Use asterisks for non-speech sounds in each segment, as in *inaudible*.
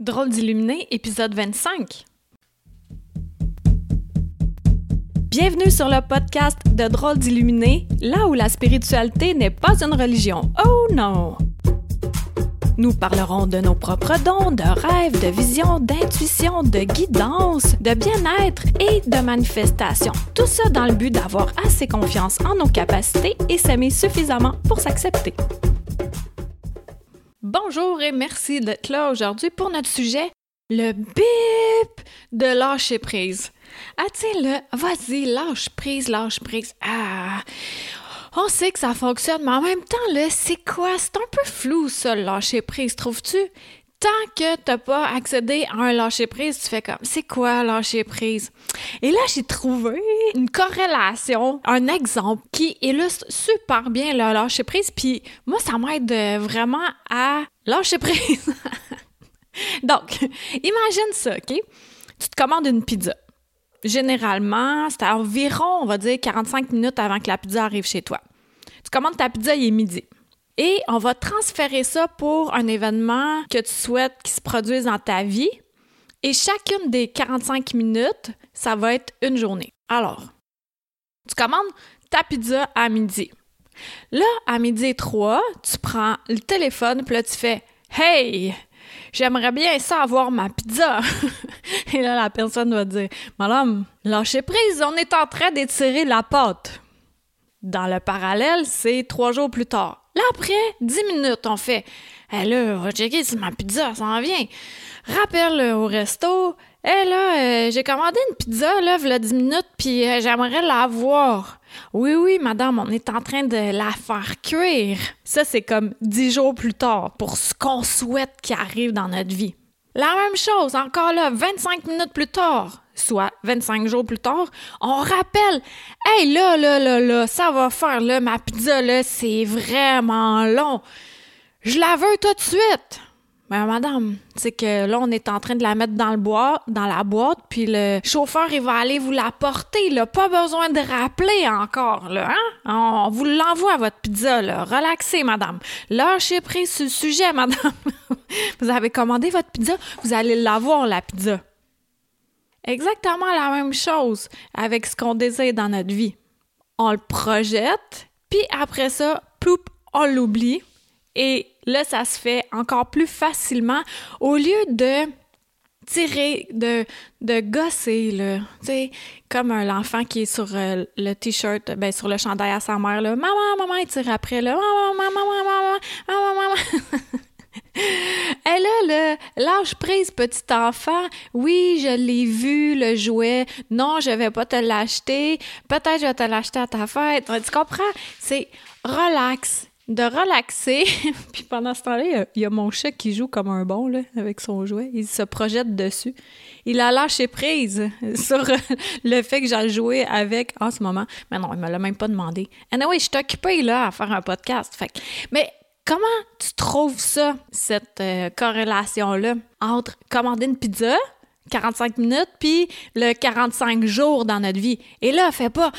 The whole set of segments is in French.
Drôle d'illuminé, épisode 25. Bienvenue sur le podcast de Drôle d'illuminé, là où la spiritualité n'est pas une religion. Oh non! Nous parlerons de nos propres dons, de rêves, de visions, d'intuition, de guidance, de bien-être et de manifestation. Tout ça dans le but d'avoir assez confiance en nos capacités et s'aimer suffisamment pour s'accepter. Bonjour et merci d'être là aujourd'hui pour notre sujet, le bip de lâcher prise. Sais, le vas-y, lâche prise, lâche prise. Ah, on sait que ça fonctionne, mais en même temps, là, c'est quoi? C'est un peu flou, ça, lâcher prise, trouves-tu? Tant que t'as pas accédé à un lâcher-prise, tu fais comme, c'est quoi lâcher-prise? Et là, j'ai trouvé une corrélation, un exemple qui illustre super bien le lâcher-prise, puis moi, ça m'aide vraiment à lâcher-prise. *laughs* Donc, imagine ça, OK? Tu te commandes une pizza. Généralement, c'est environ, on va dire, 45 minutes avant que la pizza arrive chez toi. Tu commandes ta pizza, il est midi. Et on va transférer ça pour un événement que tu souhaites qui se produise dans ta vie. Et chacune des 45 minutes, ça va être une journée. Alors, tu commandes ta pizza à midi. Là, à midi 3, tu prends le téléphone, puis là, tu fais Hey, j'aimerais bien ça avoir ma pizza. *laughs* Et là, la personne va dire Madame, lâchez prise, on est en train d'étirer la pâte. Dans le parallèle, c'est trois jours plus tard. Là, après, dix minutes, on fait Eh là, va checker si ma pizza s'en vient. Rappelle au resto. Eh là, euh, j'ai commandé une pizza, là, il 10 minutes, puis euh, j'aimerais la voir. Oui, oui, madame, on est en train de la faire cuire. Ça, c'est comme dix jours plus tard pour ce qu'on souhaite qui arrive dans notre vie. La même chose, encore là, 25 minutes plus tard, soit 25 jours plus tard, on rappelle Hey là, là, là, là, ça va faire là, ma pizza là, c'est vraiment long. Je la veux tout de suite. Mais madame, c'est que là, on est en train de la mettre dans le bois, dans la boîte, puis le chauffeur, il va aller vous la porter, là. Pas besoin de rappeler encore, là, hein? On vous l'envoie, votre pizza, là. Relaxez, madame. Lâchez prise sur le sujet, *laughs* madame. vous avez commandé votre pizza, vous allez l'avoir, la pizza. Exactement la même chose avec ce qu'on désire dans notre vie. On le projette, puis après ça, ploup, on l'oublie. Et là, ça se fait encore plus facilement au lieu de tirer, de, de gosser, là. Tu sais, comme l'enfant qui est sur euh, le t-shirt, ben, sur le chandail à sa mère, là. Maman, maman, il tire après, là. Maman, maman, maman, maman, maman, maman. A *laughs* le lâche prise, petit enfant. Oui, je l'ai vu, le jouet. Non, je vais pas te l'acheter. Peut-être je vais te l'acheter à ta fête. Tu comprends? C'est relax. De relaxer. *laughs* Puis pendant ce temps-là, il y, a mon chat qui joue comme un bon, là, avec son jouet. Il se projette dessus. Il a lâché prise *laughs* sur le fait que j'ai joué avec en ce moment. Mais non, il me l'a même pas demandé. Anyway, je suis occupée, là, à faire un podcast. Fait mais Comment tu trouves ça, cette euh, corrélation-là entre commander une pizza, 45 minutes, puis le 45 jours dans notre vie? Et là, fait pas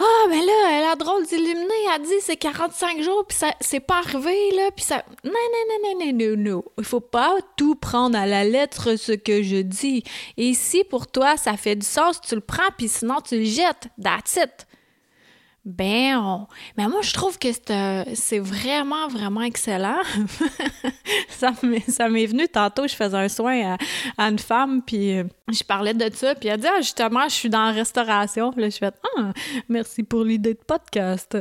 ah, mais là, elle a drôle d'illuminer, elle dit c'est 45 jours, puis ça c'est pas arrivé, là, puis ça... Non, non, non, non, non, non, Il faut pas tout prendre à la lettre, ce que je dis. Et si pour toi, ça fait du sens, tu le prends, puis sinon, tu le jettes. That's it. Ben, mais moi, je trouve que c'est vraiment, vraiment excellent. *laughs* ça m'est venu tantôt, je faisais un soin à, une femme, puis euh, je parlais de ça, puis elle dit, ah, justement, je suis dans la restauration. Puis là, je fais, ah, merci pour l'idée de podcast.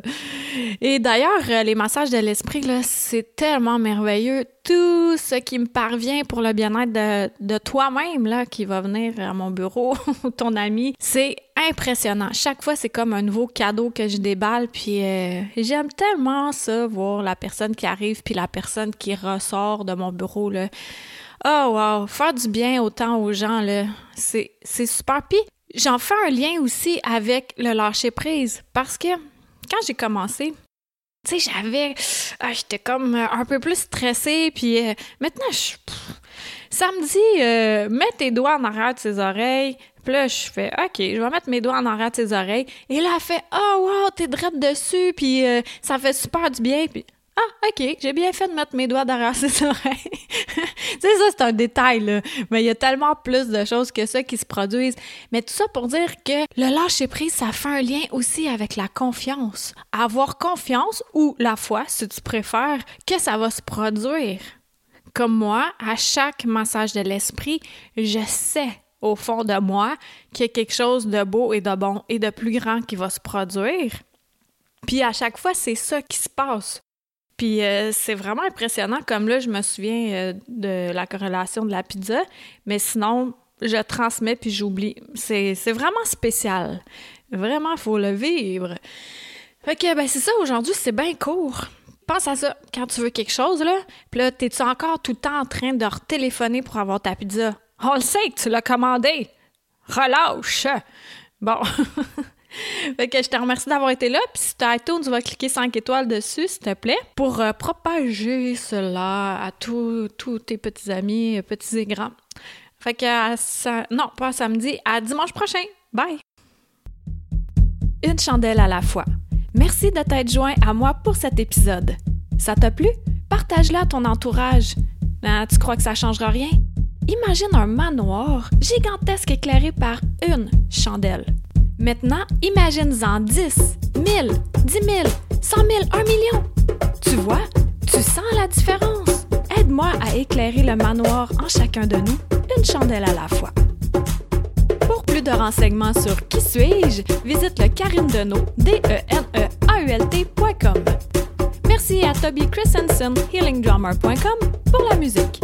Et d'ailleurs, euh, les massages de l'esprit, là, c'est tellement merveilleux. Tout ce qui me parvient pour le bien-être de, toi-même, là, qui va venir à mon bureau, *laughs* ton ami, c'est impressionnant. Chaque fois, c'est comme un nouveau cadeau que je déballe, puis euh, j'aime tellement ça, voir la personne qui arrive, puis la personne qui ressort de mon bureau, là. Oh wow, faire du bien autant aux gens, là, c'est, c'est super. Puis j'en fais un lien aussi avec le lâcher-prise, parce que quand j'ai commencé, tu sais, j'avais... Ah, j'étais comme un peu plus stressée, puis euh, maintenant, je... Ça me dit, euh, mets tes doigts en arrière de ses oreilles, puis là, je fais, OK, je vais mettre mes doigts en arrière de ses oreilles. Et là, elle fait, oh, wow, t'es drette dessus, puis euh, ça fait super du bien. Puis Ah, OK, j'ai bien fait de mettre mes doigts derrière ses *laughs* oreilles. sais, ça, c'est un détail, là. Mais il y a tellement plus de choses que ça qui se produisent. Mais tout ça pour dire que le lâcher-prise, ça fait un lien aussi avec la confiance. Avoir confiance ou la foi, si tu préfères, que ça va se produire. Comme moi, à chaque massage de l'esprit, je sais au fond de moi qu'il y a quelque chose de beau et de bon et de plus grand qui va se produire. Puis à chaque fois, c'est ça qui se passe. Puis euh, c'est vraiment impressionnant, comme là, je me souviens euh, de la corrélation de la pizza, mais sinon, je transmets puis j'oublie. C'est, vraiment spécial. Vraiment, faut le vivre. Fait que, ben, c'est ça, aujourd'hui, c'est bien court. Pense à ça, quand tu veux quelque chose, là, puis là, t'es-tu encore tout le temps en train de retéléphoner pour avoir ta pizza? On le sait que tu l'as commandé! Relâche! Bon. *laughs* *laughs* fait que je te remercie d'avoir été là. Puis si tu as iTunes, tu vas cliquer 5 étoiles dessus, s'il te plaît, pour euh, propager cela à tous tes petits amis, petits et grands. Fait que, ça, non, pas samedi, à dimanche prochain. Bye! Une chandelle à la fois. Merci de t'être joint à moi pour cet épisode. Ça t'a plu? Partage-le à ton entourage. Ben, tu crois que ça changera rien? Imagine un manoir gigantesque éclairé par une chandelle. Maintenant, imagine-en 10, 1000, 10 000, 100 000, 1 million. Tu vois, tu sens la différence. Aide-moi à éclairer le manoir en chacun de nous, une chandelle à la fois plus de renseignements sur Qui suis-je, visite le Karine Deneau, d e n e a u l Merci à Toby Christensen, healingdrummer.com pour la musique.